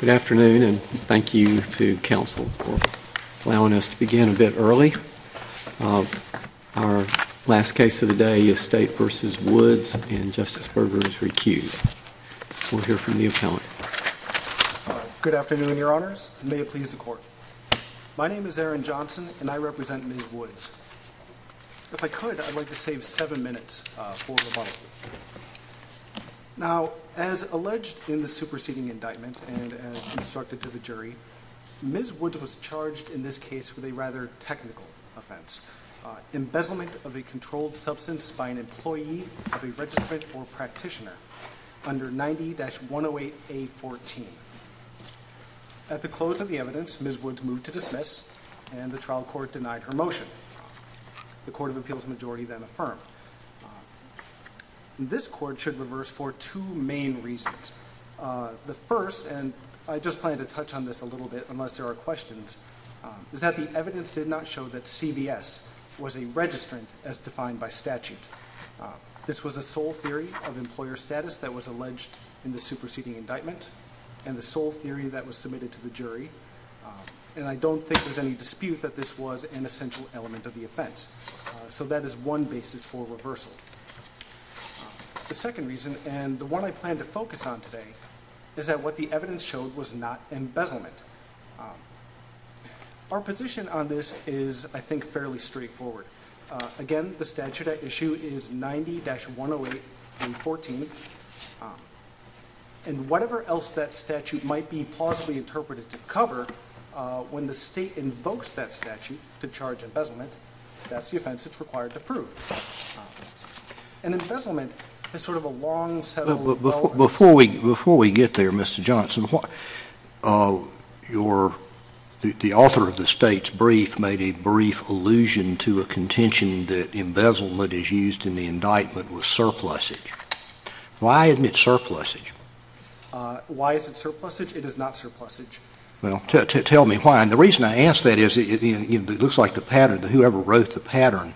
Good afternoon, and thank you to counsel for allowing us to begin a bit early. Uh, Our last case of the day is State versus Woods, and Justice Berger is recused. We'll hear from the appellant. Good afternoon, Your Honors. May it please the Court. My name is Aaron Johnson, and I represent Ms. Woods. If I could, I'd like to save seven minutes uh, for rebuttal. Now, as alleged in the superseding indictment and as instructed to the jury, Ms. Woods was charged in this case with a rather technical offense uh, embezzlement of a controlled substance by an employee of a registrant or practitioner under 90 108A14. At the close of the evidence, Ms. Woods moved to dismiss, and the trial court denied her motion. The Court of Appeals majority then affirmed. This court should reverse for two main reasons. Uh, The first, and I just plan to touch on this a little bit unless there are questions, um, is that the evidence did not show that CVS was a registrant as defined by statute. Uh, This was a sole theory of employer status that was alleged in the superseding indictment, and the sole theory that was submitted to the jury. Um, And I don't think there's any dispute that this was an essential element of the offense. Uh, So that is one basis for reversal. The second reason, and the one I plan to focus on today, is that what the evidence showed was not embezzlement. Um, Our position on this is, I think, fairly straightforward. Uh, Again, the statute at issue is 90-108A14. Um, And whatever else that statute might be plausibly interpreted to cover, uh, when the state invokes that statute to charge embezzlement, that's the offense it's required to prove. Uh, And embezzlement is sort of a long settled. but Before before we, before we get there, Mr. Johnson, what, uh, your, the- the author of the state's brief made a brief allusion to a contention that embezzlement as used in the indictment was surplusage. Why isn't it surplusage? Uh, Why is it surplusage? It is not surplusage. Well, t- t- tell me why. And the reason I ask that is, it, it, you know, it looks like the pattern, whoever wrote the pattern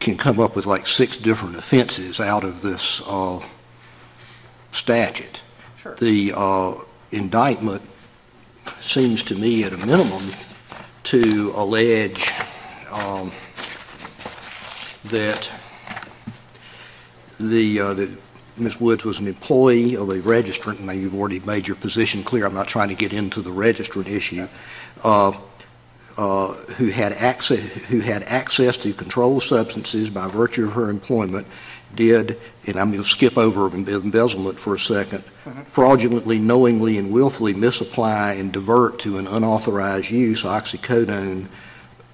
can come up with like six different offenses out of this uh, statute. Sure. The uh, indictment seems to me, at a minimum, to allege um, that the, uh, that Ms. Woods was an employee of a registrant, and you've already made your position clear, I'm not trying to get into the registrant issue, uh, uh, who had access, who had access to controlled substances by virtue of her employment, did, and I'm going to skip over embezzlement for a second, fraudulently, knowingly, and willfully misapply and divert to an unauthorized use oxycodone,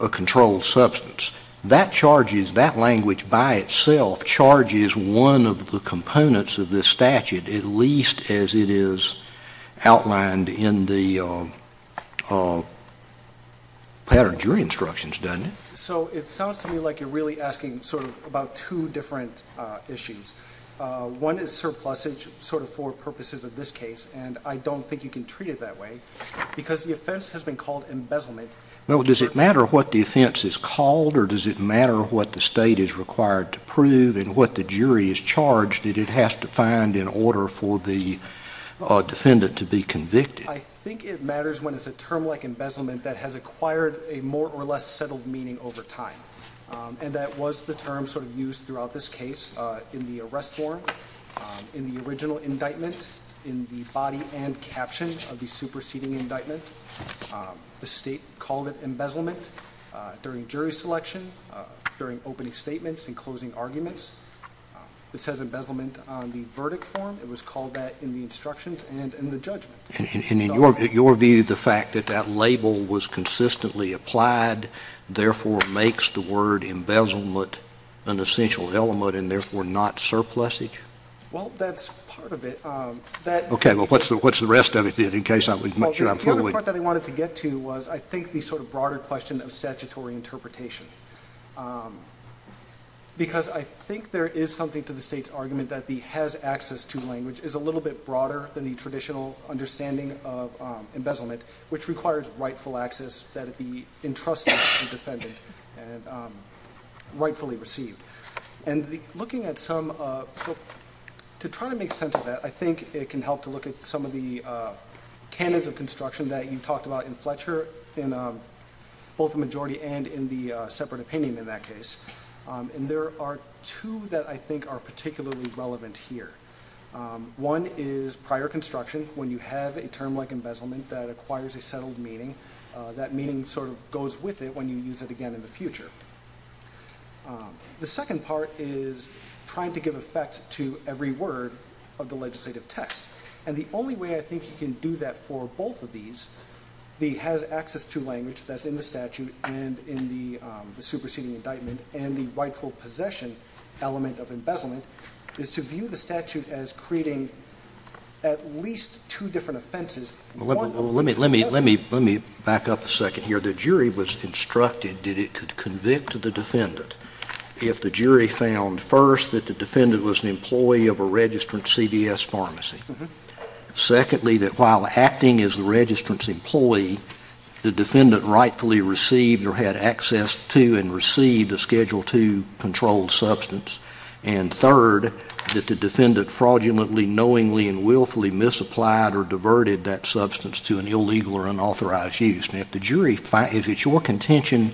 a controlled substance. That charges, that language by itself charges one of the components of this statute, at least as it is outlined in the uh, uh, pattern jury instructions, doesn't it? So it sounds to me like you're really asking sort of about two different uh, issues. Uh, One is surplusage, sort of for purposes of this case, and I don't think you can treat it that way, because the offense has been called embezzlement. Well, does it matter what the offense is called, or does it matter what the state is required to prove and what the jury is charged that it has to find in order for the uh, defendant to be convicted? I think it matters when it's a term like embezzlement that has acquired a more or less settled meaning over time. Um, And that was the term sort of used throughout this case uh, in the arrest warrant, um, in the original indictment, in the body and caption of the superseding indictment. Um, The state called it embezzlement uh, during jury selection, uh, during opening statements and closing arguments. It says embezzlement on the verdict form. It was called that in the instructions and in the judgment. And and in your, your view, the fact that that label was consistently applied therefore makes the word embezzlement an essential element and therefore not surplusage? Well, that's part of it. Um, That. Okay, well, what's the, what's the rest of it in case I would Well, make sure the- I'm The other following? part that I wanted to get to was, I think, the sort of broader question of statutory interpretation. Um, Because I think there is something to the state's argument that the has access to language is a little bit broader than the traditional understanding of um, embezzlement, which requires rightful access, that it be entrusted to the defendant and um, rightfully received. And the- looking at some, uh, so to try to make sense of that, I think it can help to look at some of the uh, canons of construction that you talked about in Fletcher, in um, both the majority and in the uh, separate opinion in that case. Um, And there are two that I think are particularly relevant here. Um, One is prior construction, when you have a term like embezzlement that acquires a settled meaning, uh, that meaning sort of goes with it when you use it again in the future. Um, The second part is trying to give effect to every word of the legislative text. And the only way I think you can do that for both of these, the has access to language that's in the statute and in the, um, the superseding indictment, and the rightful possession element of embezzlement, is to view the statute as creating at least two different offenses. Well, let- one well, Let me, let me, let me, let me back up a second here. The jury was instructed that it could convict the defendant if the jury found first that the defendant was an employee of a registrant CVS pharmacy. Secondly, that while acting as the registrant's employee, the defendant rightfully received or had access to and received a Schedule II controlled substance. And third, that the defendant fraudulently, knowingly, and willfully misapplied or diverted that substance to an illegal or unauthorized use. Now, if the jury, fi- if it's your contention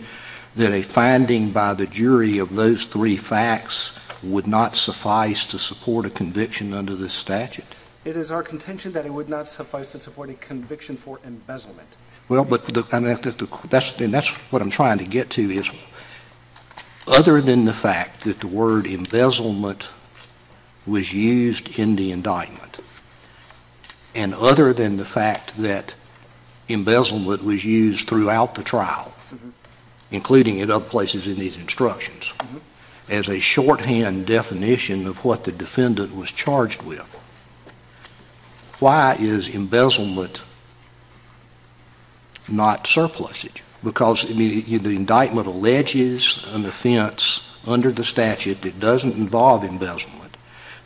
that a finding by the jury of those three facts would not suffice to support a conviction under this statute? It is our contention that it would not suffice to support a conviction for embezzlement. Well, but the, I mean, that's, the- that's, and that's what I'm trying to get to is, other than the fact that the word embezzlement was used in the indictment, and other than the fact that embezzlement was used throughout the trial, mm-hmm. including at other places in these instructions, mm-hmm. as a shorthand definition of what the defendant was charged with, why is embezzlement not surplusage? Because, I mean, the indictment alleges an offense under the statute that doesn't involve embezzlement.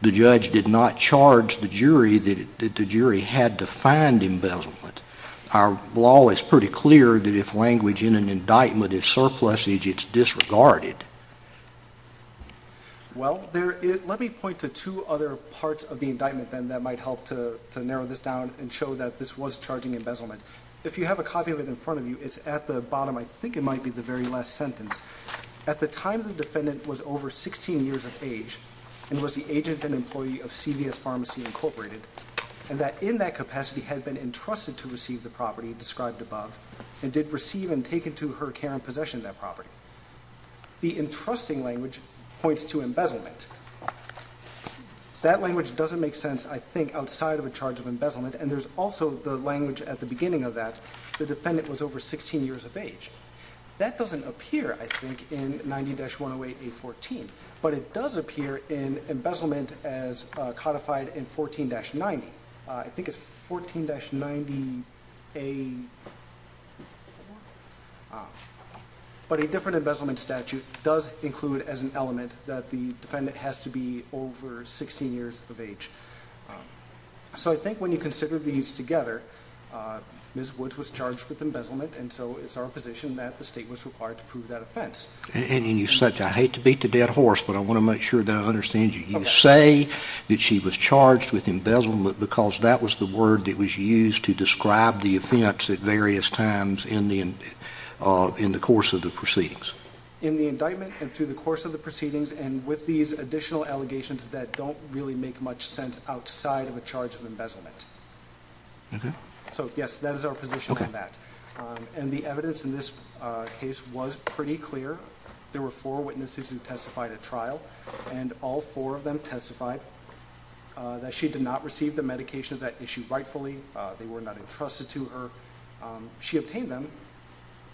The judge did not charge the jury that, it- that the jury had to find embezzlement. Our law is pretty clear that if language in an indictment is surplusage, it's disregarded. Well, there, it, let me point to two other parts of the indictment then that might help to, to narrow this down and show that this was charging embezzlement. If you have a copy of it in front of you, it's at the bottom, I think it might be the very last sentence. At the time the defendant was over 16 years of age and was the agent and employee of CVS Pharmacy Incorporated, and that in that capacity had been entrusted to receive the property described above, and did receive and take into her care and possession that property. The entrusting language points to embezzlement. That language doesn't make sense, I think, outside of a charge of embezzlement, and there's also the language at the beginning of that, the defendant was over 16 years of age. That doesn't appear, I think, in 90-108A14, but it does appear in embezzlement as uh, codified in 14-90. Uh, I think it's 14-90A But a different embezzlement statute does include as an element that the defendant has to be over 16 years of age. Um, So I think when you consider these together, uh, Ms. Woods was charged with embezzlement, and so it's our position that the state was required to prove that offense. And, and you said, I hate to beat the dead horse, but I want to make sure that I understand you. You Okay. say that she was charged with embezzlement because that was the word that was used to describe the offense at various times in the, in the course of the proceedings. In the indictment and through the course of the proceedings, and with these additional allegations that don't really make much sense outside of a charge of embezzlement. Okay. So yes, that is our position Okay. on that. Um, And the evidence in this uh, case was pretty clear. There were four witnesses who testified at trial, and all four of them testified uh, that she did not receive the medications that issue rightfully. Uh, They were not entrusted to her. Um, She obtained them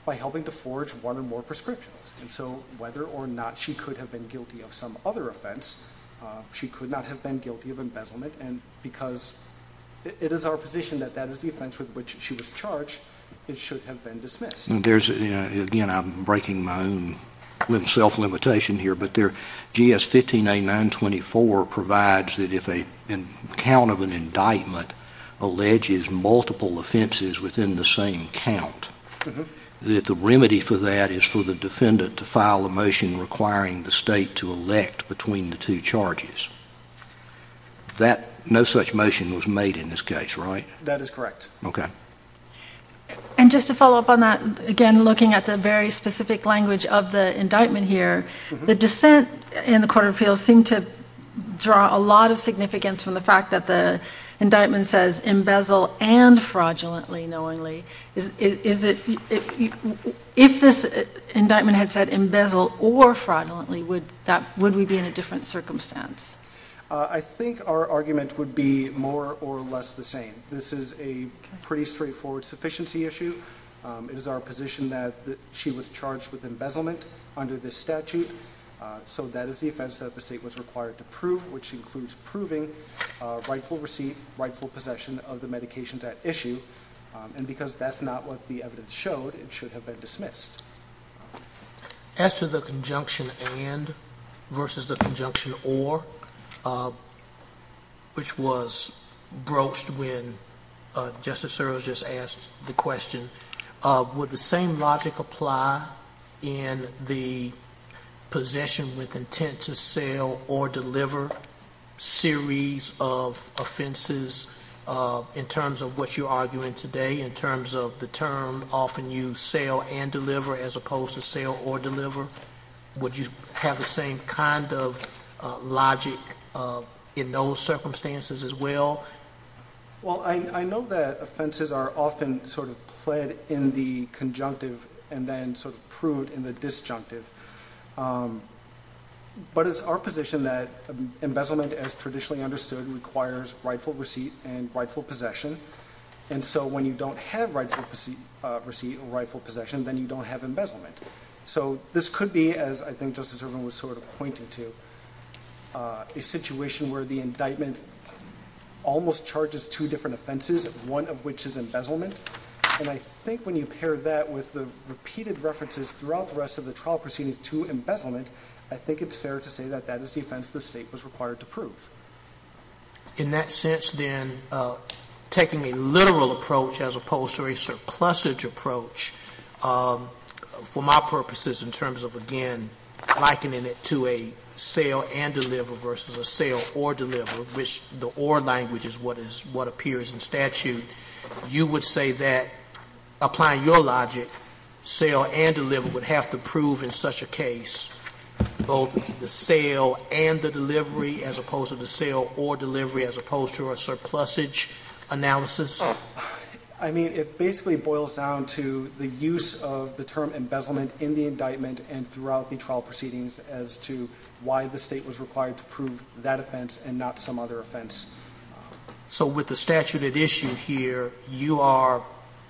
by helping to forge one or more prescriptions. And so whether or not she could have been guilty of some other offense, uh, she could not have been guilty of embezzlement, and because it it is our position that that is the offense with which she was charged, it should have been dismissed. And There's, you know, again, I'm breaking my own self-limitation here, but there, GS 15A924 provides that if a in- count of an indictment alleges multiple offenses within the same count, that the remedy for that is for the defendant to file a motion requiring the state to elect between the two charges. That no such motion was made in this case, right? That is correct. Okay. And just to follow up on that, again, looking at the very specific language of the indictment here, mm-hmm. the dissent in the Court of Appeals seemed to draw a lot of significance from the fact that the indictment says embezzle and fraudulently knowingly. Is, is is it, if this indictment had said embezzle or fraudulently, would that, would we be in a different circumstance? Uh, I think our argument would be more or less the same. This is a pretty straightforward sufficiency issue. Um, It is our position that that she was charged with embezzlement under this statute. Uh, So that is the offense that the state was required to prove, which includes proving uh, rightful receipt, rightful possession of the medications at issue. Um, And because that's not what the evidence showed, it should have been dismissed. As to the conjunction and versus the conjunction or, uh, which was broached when uh, Justice Earls just asked the question, uh, would the same logic apply in the possession with intent to sell or deliver series of offenses uh, in terms of what you're arguing today, in terms of the term often used sell and deliver as opposed to sell or deliver? Would you have the same kind of uh, logic uh, in those circumstances as well? Well, I, I know that offenses are often sort of pled in the conjunctive and then sort of proved in the disjunctive. Um, But it's our position that embezzlement, as traditionally understood, requires rightful receipt and rightful possession. And so when you don't have rightful posse- uh, receipt or rightful possession, then you don't have embezzlement. So this could be, as I think Justice Ervin was sort of pointing to, uh, a situation where the indictment almost charges two different offenses, one of which is embezzlement. And I think when you pair that with the repeated references throughout the rest of the trial proceedings to embezzlement, I think it's fair to say that that is the offense the state was required to prove. In that sense, then, uh, taking a literal approach as opposed to a surplusage approach, um, for my purposes, in terms of, again, likening it to a sale and deliver versus a sale or deliver, which the or language is what is what appears in statute, you would say that, applying your logic, sale and deliver would have to prove in such a case both the sale and the delivery as opposed to the sale or delivery as opposed to a surplusage analysis? I mean, it basically boils down to the use of the term embezzlement in the indictment and throughout the trial proceedings as to why the state was required to prove that offense and not some other offense. So with the statute at issue here, you are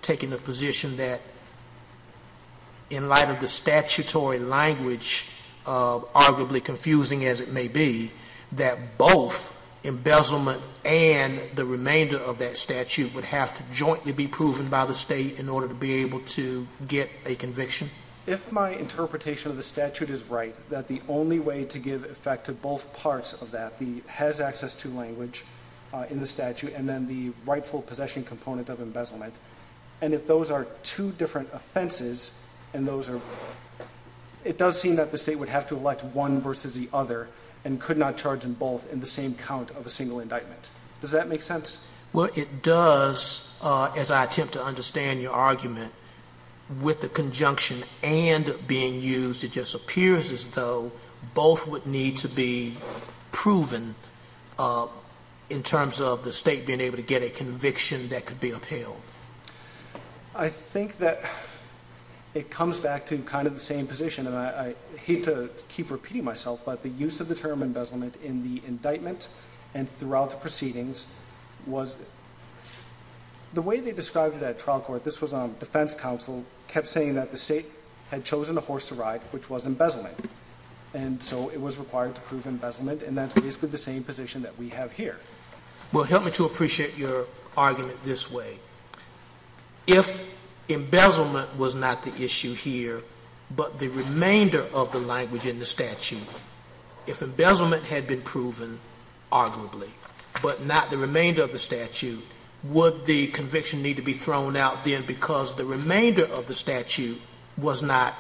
taking the position that in light of the statutory language, uh, arguably confusing as it may be, that both embezzlement and the remainder of that statute would have to jointly be proven by the state in order to be able to get a conviction? If my interpretation of the statute is right, that the only way to give effect to both parts of that, the has access to language uh, in the statute, and then the rightful possession component of embezzlement, and if those are two different offenses, and those are, it does seem that the state would have to elect one versus the other, and could not charge them both in the same count of a single indictment. Does that make sense? Well, it does, uh, as I attempt to understand your argument, with the conjunction and being used, it just appears as though both would need to be proven uh, in terms of the state being able to get a conviction that could be upheld. I think that it comes back to kind of the same position, and I, I hate to keep repeating myself, but the use of the term embezzlement in the indictment and throughout the proceedings was the way they described it at trial court. This was on defense counsel kept saying that the state had chosen a horse to ride, which was embezzlement, and so it was required to prove embezzlement, and that's basically the same position that we have here. Well, help me to appreciate your argument this way. If embezzlement was not the issue here, but the remainder of the language in the statute, if embezzlement had been proven, arguably, but not the remainder of the statute, would the conviction need to be thrown out then because the remainder of the statute was not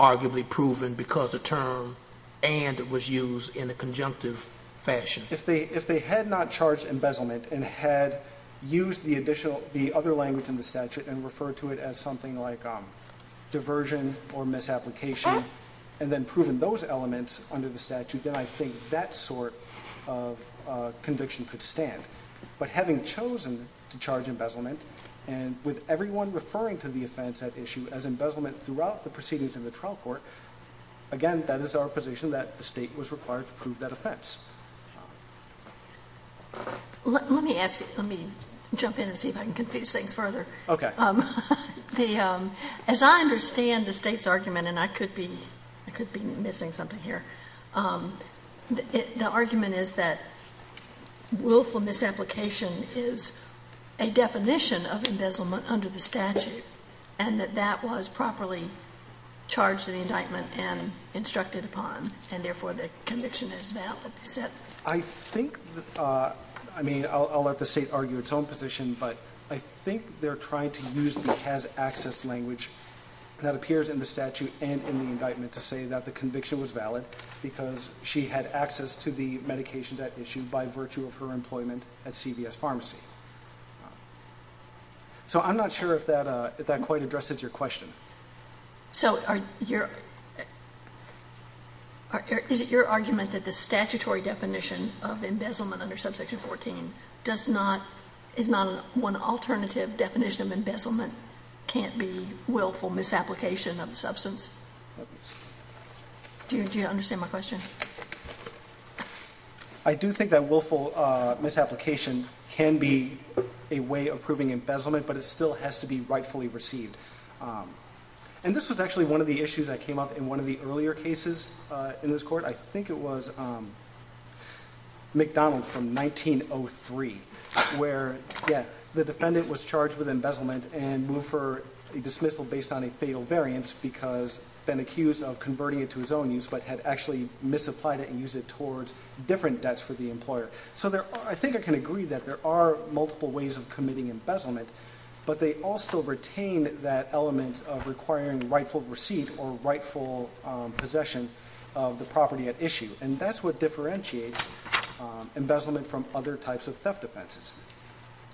arguably proven because the term and was used in a conjunctive fashion. If they, if they had not charged embezzlement and had used the additional, the other language in the statute and refer to it as something like um, diversion or misapplication, and then proven those elements under the statute, then I think that sort of uh, conviction could stand. But having chosen to charge embezzlement, and with everyone referring to the offense at issue as embezzlement throughout the proceedings in the trial court, again, that is our position that the state was required to prove that offense. Let, let me ask you, let me jump in and see if I can confuse things further. Okay. Um, the, um, as I understand the state's argument, and I could be, I could be missing something here, um, the, it, the argument is that willful misapplication is a definition of embezzlement under the statute, and that that was properly charged in the indictment and instructed upon, and therefore the conviction is valid. Is that I think, that, uh, I mean, I'll, I'll let the state argue its own position, but I think they're trying to use the has access language that appears in the statute and in the indictment to say that the conviction was valid because she had access to the medications at issue by virtue of her employment at CVS Pharmacy. So I'm not sure if that, uh, if that quite addresses your question. So are your, are- are- is it your argument that the statutory definition of embezzlement under subsection 14 does not, is not one alternative definition of embezzlement can't be willful misapplication of substance? Do you, do you understand my question? I do think that willful uh, misapplication can be a way of proving embezzlement, but it still has to be rightfully received. Um, And this was actually one of the issues that came up in one of the earlier cases uh, in this court. I think it was um, McDonald from 1903, where, yeah, the defendant was charged with embezzlement and moved for a dismissal based on a fatal variance because been accused of converting it to his own use, but had actually misapplied it and used it towards different debts for the employer. So there, are, I think I can agree that there are multiple ways of committing embezzlement, but they also retain that element of requiring rightful receipt or rightful um, possession of the property at issue. And that's what differentiates um, embezzlement from other types of theft offenses.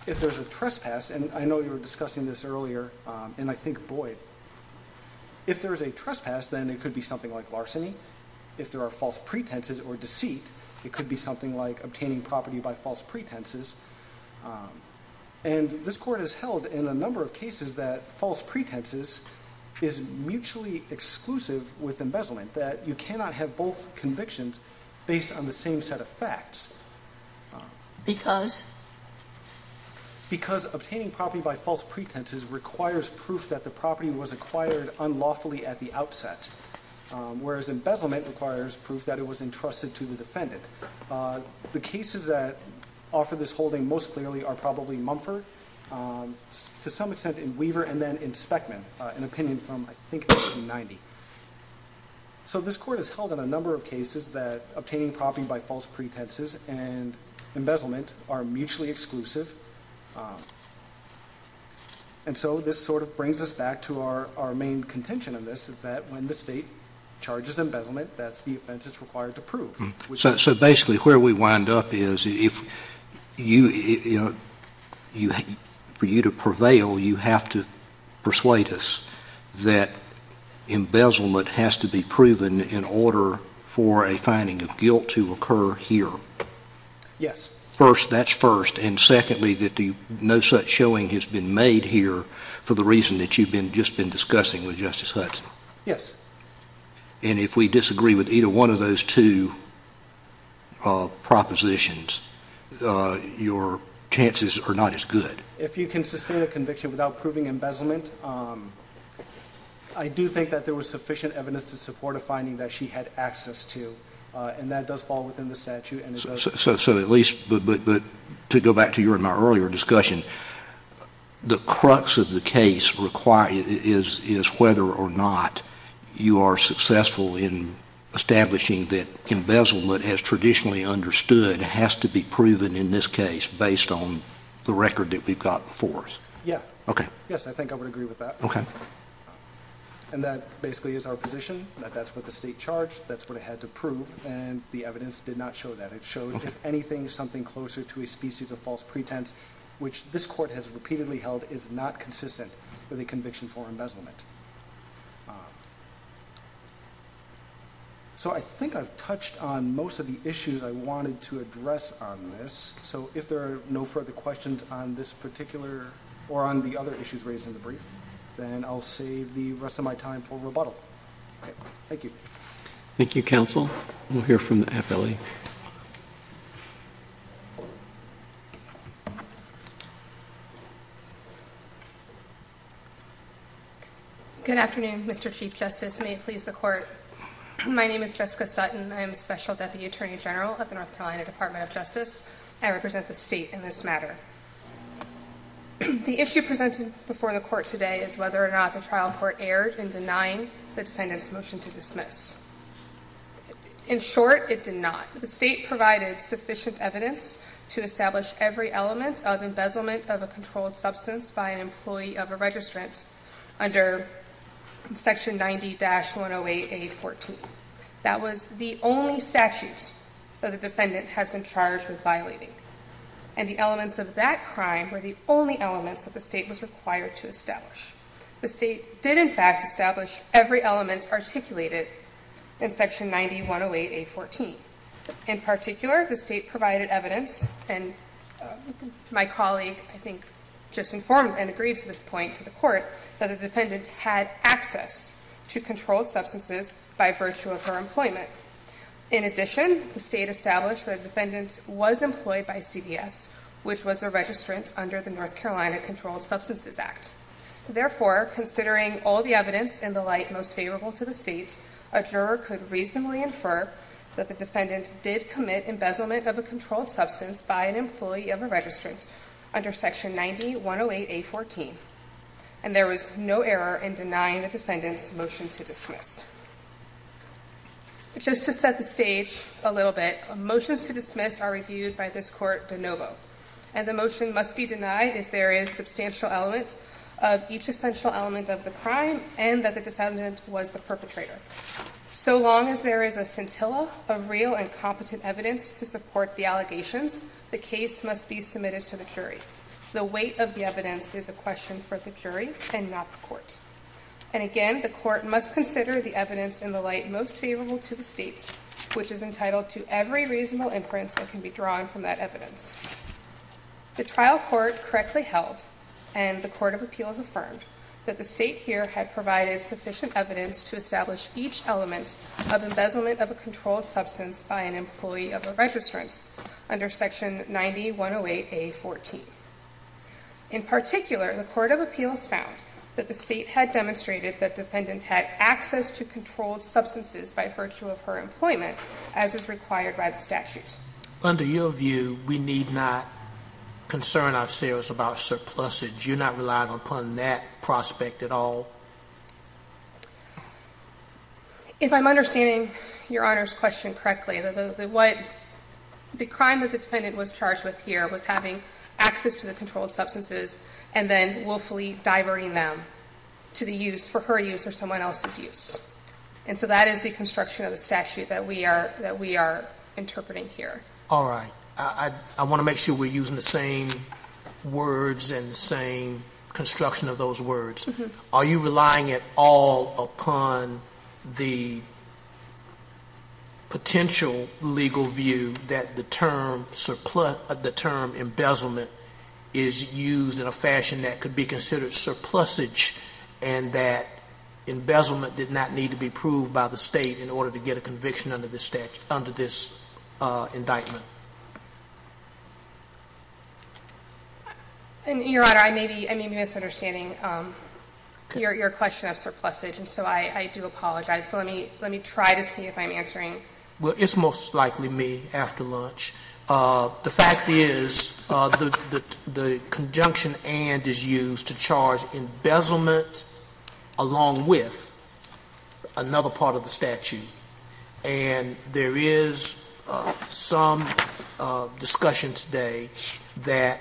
If there's a trespass, and I know you were discussing this earlier, um, and I think Boyd, if there is a trespass, then it could be something like larceny. If there are false pretenses or deceit, it could be something like obtaining property by false pretenses. Um, and this court has held in a number of cases that false pretenses is mutually exclusive with embezzlement, that you cannot have both convictions based on the same set of facts. Because, Because obtaining property by false pretenses requires proof that the property was acquired unlawfully at the outset, um, whereas embezzlement requires proof that it was entrusted to the defendant. Uh, The cases that offer this holding most clearly are probably Mumford, um, to some extent in Weaver, and then in Speckman, uh, an opinion from, I think, 1990. So this court has held in a number of cases that obtaining property by false pretenses and embezzlement are mutually exclusive. Um, And so this sort of brings us back to our, our main contention in this, is that when the state charges embezzlement, that's the offense it's required to prove. which- So, so basically, where we wind up is if you, you know, you, for you to prevail, you have to persuade us that embezzlement has to be proven in order for a finding of guilt to occur here. Yes, First, that's first, and secondly, that the, no such showing has been made here for the reason that you've been, just been discussing with Justice Hudson. yes. And if we disagree with either one of those two uh, propositions, uh, your chances are not as good. If you can sustain a conviction without proving embezzlement, um, I do think that there was sufficient evidence to support a finding that she had access to, uh, and that does fall within the statute, and it So, does. so, so at least, but, but, but to go back to your and my earlier discussion, the crux of the case require, is, is whether or not you are successful in establishing that embezzlement as traditionally understood has to be proven in this case based on the record that we've got before us. Yeah, Okay, yes, I think I would agree with that. okay. And that basically is our position, that that's what the state charged, that's what it had to prove, and the evidence did not show that. It showed, if anything, something closer to a species of false pretense, which this court has repeatedly held is not consistent with a conviction for embezzlement. So I think I've touched on most of the issues I wanted to address on this. So if there are no further questions on this particular, or on the other issues raised in the brief, then I'll save the rest of my time for rebuttal. Okay, Thank you. Thank you, counsel. We'll hear from the appellee. Good afternoon, Mr. Chief Justice. May it please the court. My name is Jessica Sutton. I am Special Deputy Attorney General of the North Carolina Department of Justice. I represent the state in this matter. the issue presented before the court today is whether or not the trial court erred in denying the defendant's motion to dismiss. In short, it did not. The state provided sufficient evidence to establish every element of embezzlement of a controlled substance by an employee of a registrant under Section 90-108A14. That was the only statute that the defendant has been charged with violating. And the elements of that crime were the only elements that the state was required to establish. The state did, in fact, establish every element articulated in Section 90-108A14. In particular, the state provided evidence, and uh, my colleague, I think, just informed and agreed to this point to the court that the defendant had access to controlled substances by virtue of her employment. In addition, the state established that the defendant was employed by CVS, which was a registrant under the North Carolina Controlled Substances Act. Therefore, considering all the evidence in the light most favorable to the state, a juror could reasonably infer that the defendant did commit embezzlement of a controlled substance by an employee of a registrant under Section 90-108A14, and there was no error in denying the defendant's motion to dismiss. Just to set the stage a little bit, motions to dismiss are reviewed by this court de novo, and the motion must be denied if there is substantial element of each essential element of the crime and that the defendant was the perpetrator. So long as there is a scintilla of real and competent evidence to support the allegations, the case must be submitted to the jury. The weight of the evidence is a question for the jury and not the court. And again, the court must consider the evidence in the light most favorable to the state, which is entitled to every reasonable inference that can be drawn from that evidence. The trial court correctly held, and the Court of Appeals affirmed, that the state here had provided sufficient evidence to establish each element of embezzlement of a controlled substance by an employee of a registrant under Section 90-108A14. In particular, the Court of Appeals found that the state had demonstrated that defendant had access to controlled substances by virtue of her employment, as is required by the statute. Under your view, we need not concern ourselves about surplusage. You're not relying upon that prospect at all. If I'm understanding Your Honor's question correctly, the, the, the, what the crime that the defendant was charged with here was having access to the controlled substances and then willfully diverting them to the use for her use or someone else's use. And so that is the construction of the statute that we are that we are interpreting here. All right. I, I, I want to make sure we're using the same words and the same construction of those words. Mm-hmm. Are you relying at all upon the potential legal view that the term surplus, uh, the term embezzlement is used in a fashion that could be considered surplusage and that embezzlement did not need to be proved by the state in order to get a conviction under this statute, under this uh, indictment? And Your Honor, I may be, I may be misunderstanding um, your, your question of surplusage, and so I, I do apologize. But let me, let me try to see if I'm answering. Well, it's most likely me after lunch. Uh, the fact is, uh, the, the, the conjunction and is used to charge embezzlement along with another part of the statute. And there is uh, some uh, discussion today that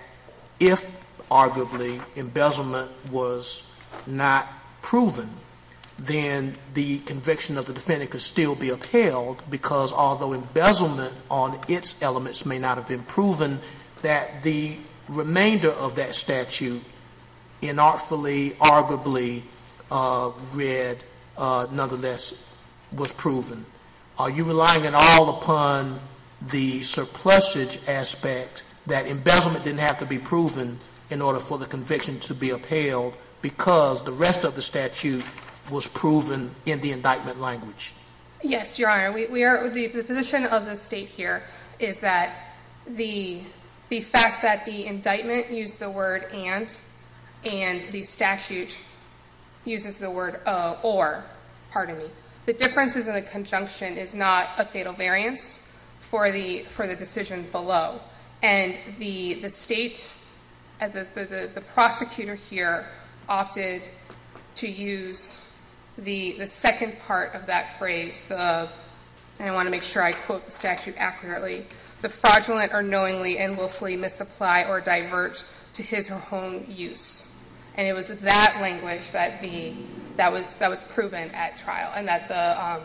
if arguably embezzlement was not proven, then the conviction of the defendant could still be upheld because although embezzlement on its elements may not have been proven, that the remainder of that statute inartfully, arguably uh, read, uh, nonetheless was proven. Are you relying at all upon the surplusage aspect that embezzlement didn't have to be proven in order for the conviction to be upheld because the rest of the statute was proven in the indictment language? Yes, Your Honor. We, we are, the, the position of the state here is that the, the fact that the indictment used the word and, and the statute uses the word uh, or, pardon me, the differences in the conjunction is not a fatal variance for the, for the decision below. And the, the state, uh, the, the, the, the prosecutor here opted to use the, the second part of that phrase, the, and I want to make sure I quote the statute accurately, the fraudulent or knowingly and willfully misapply or divert to his or her own use. And it was that language that the, that was, that was proven at trial and that the, um,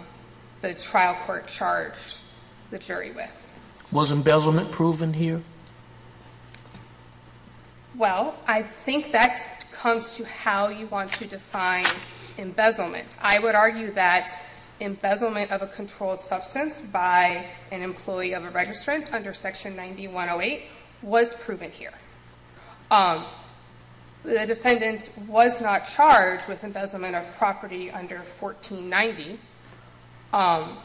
the trial court charged the jury with. Was embezzlement proven here? Well, I think that comes to how you want to define embezzlement. I would argue that embezzlement of a controlled substance by an employee of a registrant under Section 9108 was proven here. Um, the defendant was not charged with embezzlement of property under 1490. Um,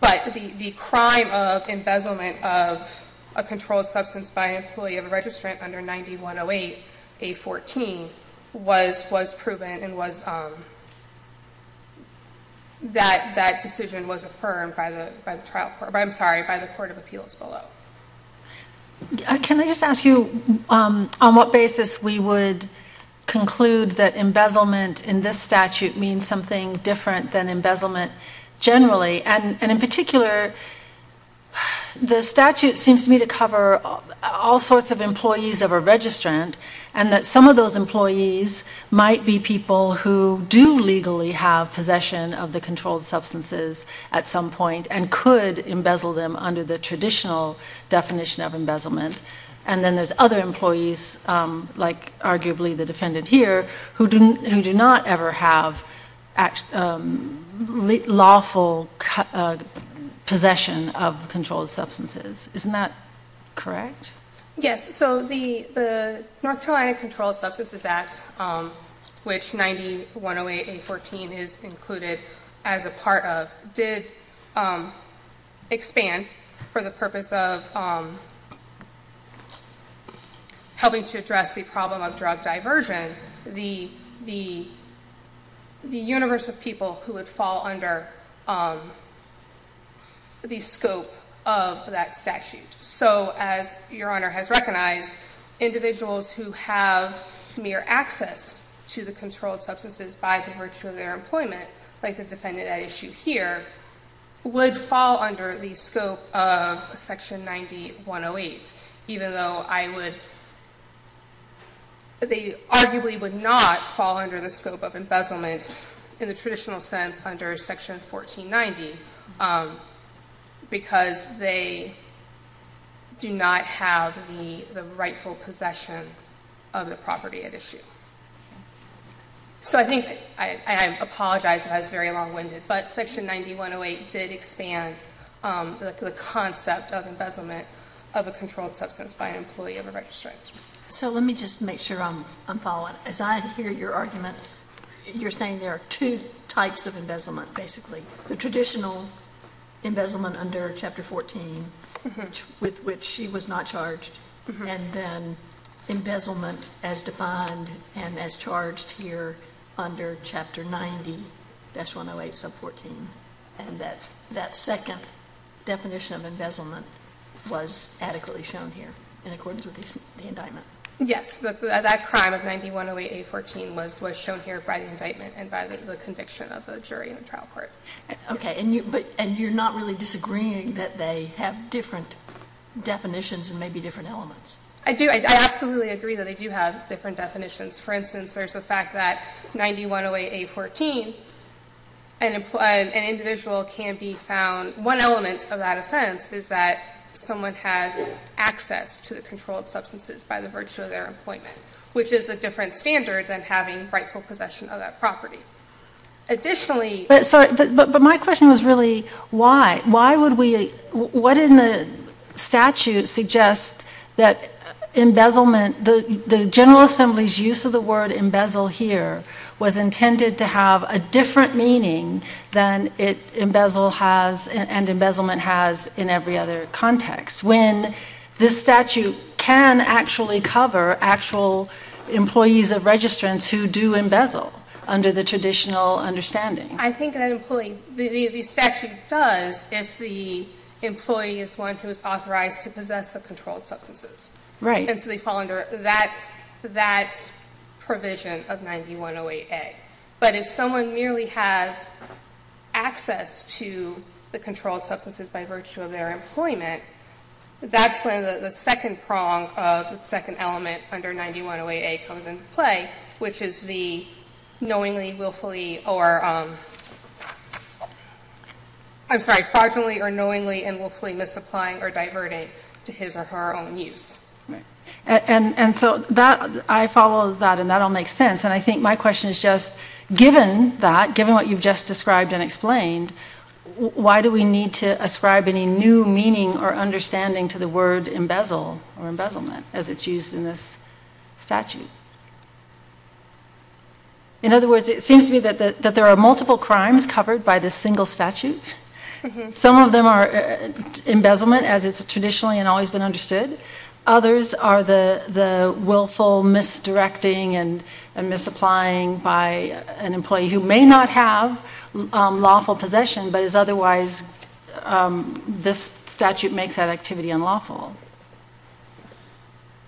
but the, the crime of embezzlement of a controlled substance by an employee of a registrant under 9108 A14 was was proven and was um, that that decision was affirmed by the by the trial court. I'm sorry, by the court of appeals below. Uh, Can I just ask you um, on what basis we would conclude that embezzlement in this statute means something different than embezzlement generally? And, and in particular, the statute seems to me to cover all sorts of employees of a registrant, and that some of those employees might be people who do legally have possession of the controlled substances at some point and could embezzle them under the traditional definition of embezzlement. And then there's other employees, um, like arguably the defendant here, who do, who do not ever have act, um, lawful uh, possession of controlled substances. Isn't that correct? Yes. So the the North Carolina Controlled Substances Act, um, which 9108A14 is included as a part of, did um, expand for the purpose of um, helping to address the problem of drug diversion. The the the universe of people who would fall under um, the scope of that statute. So, as Your Honor has recognized, individuals who have mere access to the controlled substances by the virtue of their employment, like the defendant at issue here, would fall under the scope of Section 9108, even though I would, they arguably would not fall under the scope of embezzlement in the traditional sense under Section 1490. Um, because they do not have the, the rightful possession of the property at issue. So I think, I, I apologize if I was very long-winded, but Section 9108 did expand um, the, the concept of embezzlement of a controlled substance by an employee of a registrant. So let me just make sure I'm, I'm following. As I hear your argument, you're saying there are two types of embezzlement, basically. The traditional embezzlement under Chapter 14, mm-hmm. which- with which she was not charged, mm-hmm. and then embezzlement as defined and as charged here under Chapter 90-108 sub 14. And that, that second definition of embezzlement was adequately shown here in accordance with the- the indictment. Yes, that, that crime of 9108A14 was, was shown here by the indictment and by the, the conviction of the jury in the trial court. Okay, and you, but, and you're not really disagreeing that they have different definitions and maybe different elements? I do, I I absolutely agree that they do have different definitions. For instance, there's the fact that 9108A14, an, an individual can be found, one element of that offense is that someone has access to the controlled substances by the virtue of their employment, which is a different standard than having rightful possession of that property. Additionally, But, sorry, but, but, but my question was really, why? Why would we, what in the statute suggests that embezzlement, the, the General Assembly's use of the word embezzle here was intended to have a different meaning than it embezzle has, and embezzlement has in every other context? When this statute can actually cover actual employees of registrants who do embezzle under the traditional understanding. I think that employee, the, the, the statute does if the employee is one who is authorized to possess the controlled substances. Right. And so they fall under that, that provision of 9108A. But if someone merely has access to the controlled substances by virtue of their employment, that's when the, the second prong of the second element under 9108A comes into play, which is the knowingly, willfully, or, um, I'm sorry, fraudulently or knowingly and willfully misapplying or diverting to his or her own use. And, and so that, I follow that, and that all makes sense. And I think my question is just, given that, given what you've just described and explained, why do we need to ascribe any new meaning or understanding to the word embezzle or embezzlement as it's used in this statute? In other words, it seems to me that, the- that there are multiple crimes covered by this single statute. Some of them are uh, embezzlement, as it's traditionally and always been understood. Others are the, the willful misdirecting and, and misapplying by an employee who may not have um, lawful possession, but is otherwise, um, this statute makes that activity unlawful.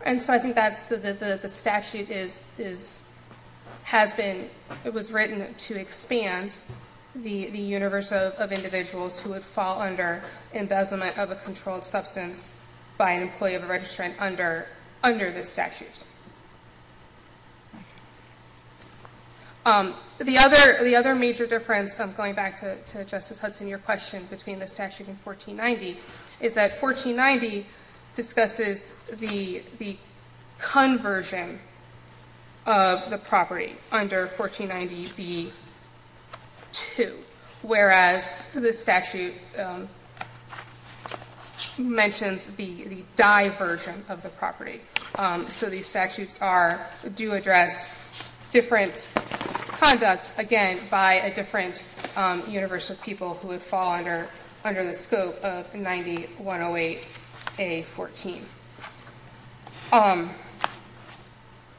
And so I think that's the, the, the statute is, is, has been, it was written to expand the, the universe of, of individuals who would fall under embezzlement of a controlled substance by an employee of a registrant under, under this statute. Um, The other, the other major difference, um, going back to, to Justice Hudson, your question between the statute and 1490, is that 1490 discusses the, the conversion of the property under 1490B2, whereas the statute um, mentions the, the diversion of the property. Um, So these statutes are, do address different conduct, again, by a different um, universe of people who would fall under, under the scope of 9108A14. Um,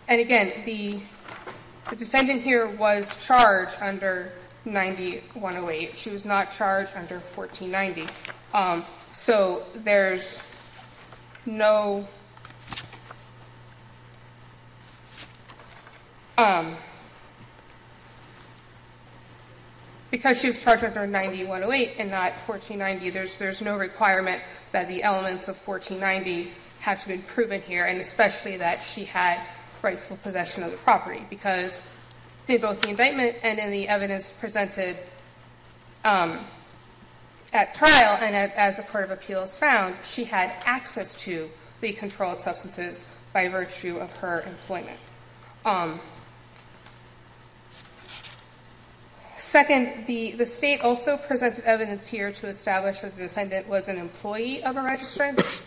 And again, the, the defendant here was charged under 9108. She was not charged under 1490. Um, So there's no, um, because she was charged under 9108 and not 1490, there's, there's no requirement that the elements of 1490 have to be proven here, and especially that she had rightful possession of the property, because in both the indictment and in the evidence presented um, at trial, and as the Court of Appeals found, she had access to the controlled substances by virtue of her employment. Um, Second, the, the state also presented evidence here to establish that the defendant was an employee of a registrant.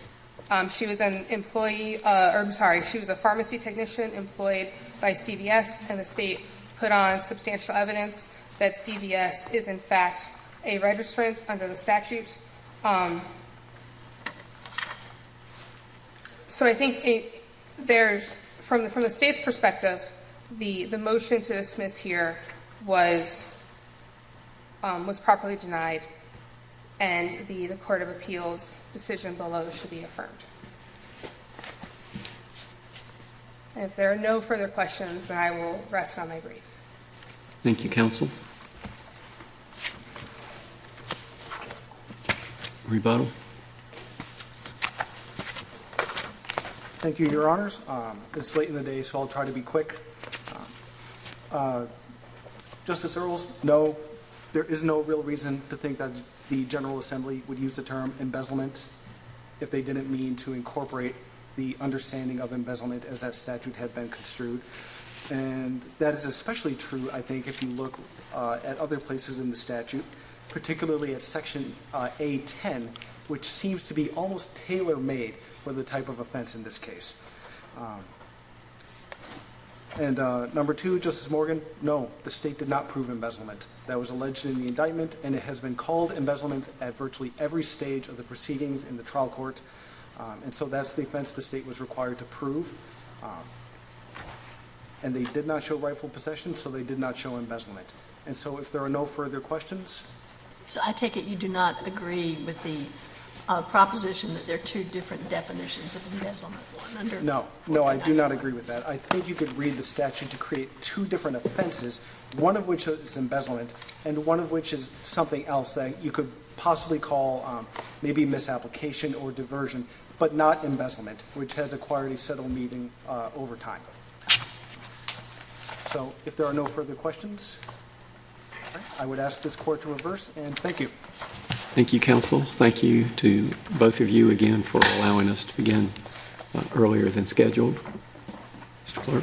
Um, she was an employee, uh, or I'm sorry, she was a pharmacy technician employed by CVS, and the state put on substantial evidence that CVS is in fact a registrant under the statute. Um, so I think it, there's, from the, from the state's perspective, the, the motion to dismiss here was, um, was properly denied, and the, the Court of Appeals decision below should be affirmed. And if there are no further questions, then I will rest on my brief. Thank you, counsel. Rebuttal? Thank you, Your Honors. Um, It's late in the day, so I'll try to be quick. Uh, Justice Earls, no, there is no real reason to think that the General Assembly would use the term embezzlement if they didn't mean to incorporate the understanding of embezzlement as that statute had been construed. And that is especially true, I think, if you look uh, at other places in the statute, particularly at Section uh, A10, which seems to be almost tailor-made for the type of offense in this case. Um, And uh, number two, Justice Morgan, no, the state did not prove embezzlement. That was alleged in the indictment, and it has been called embezzlement at virtually every stage of the proceedings in the trial court. Um, And so that's the offense the state was required to prove. Um, And they did not show rightful possession, so they did not show embezzlement. And so if there are no further questions, So I take it you do not agree with the uh, proposition that there are two different definitions of embezzlement, one under... No, no, I do not agree with that. I think you could read the statute to create two different offenses, one of which is embezzlement, and one of which is something else that you could possibly call um, maybe misapplication or diversion, but not embezzlement, which has acquired a settled meaning uh, over time. So if there are no further questions, I would ask this court to reverse, and thank you. Thank you, counsel. Thank you to both of you again for allowing us to begin uh, earlier than scheduled. Mr. Clerk?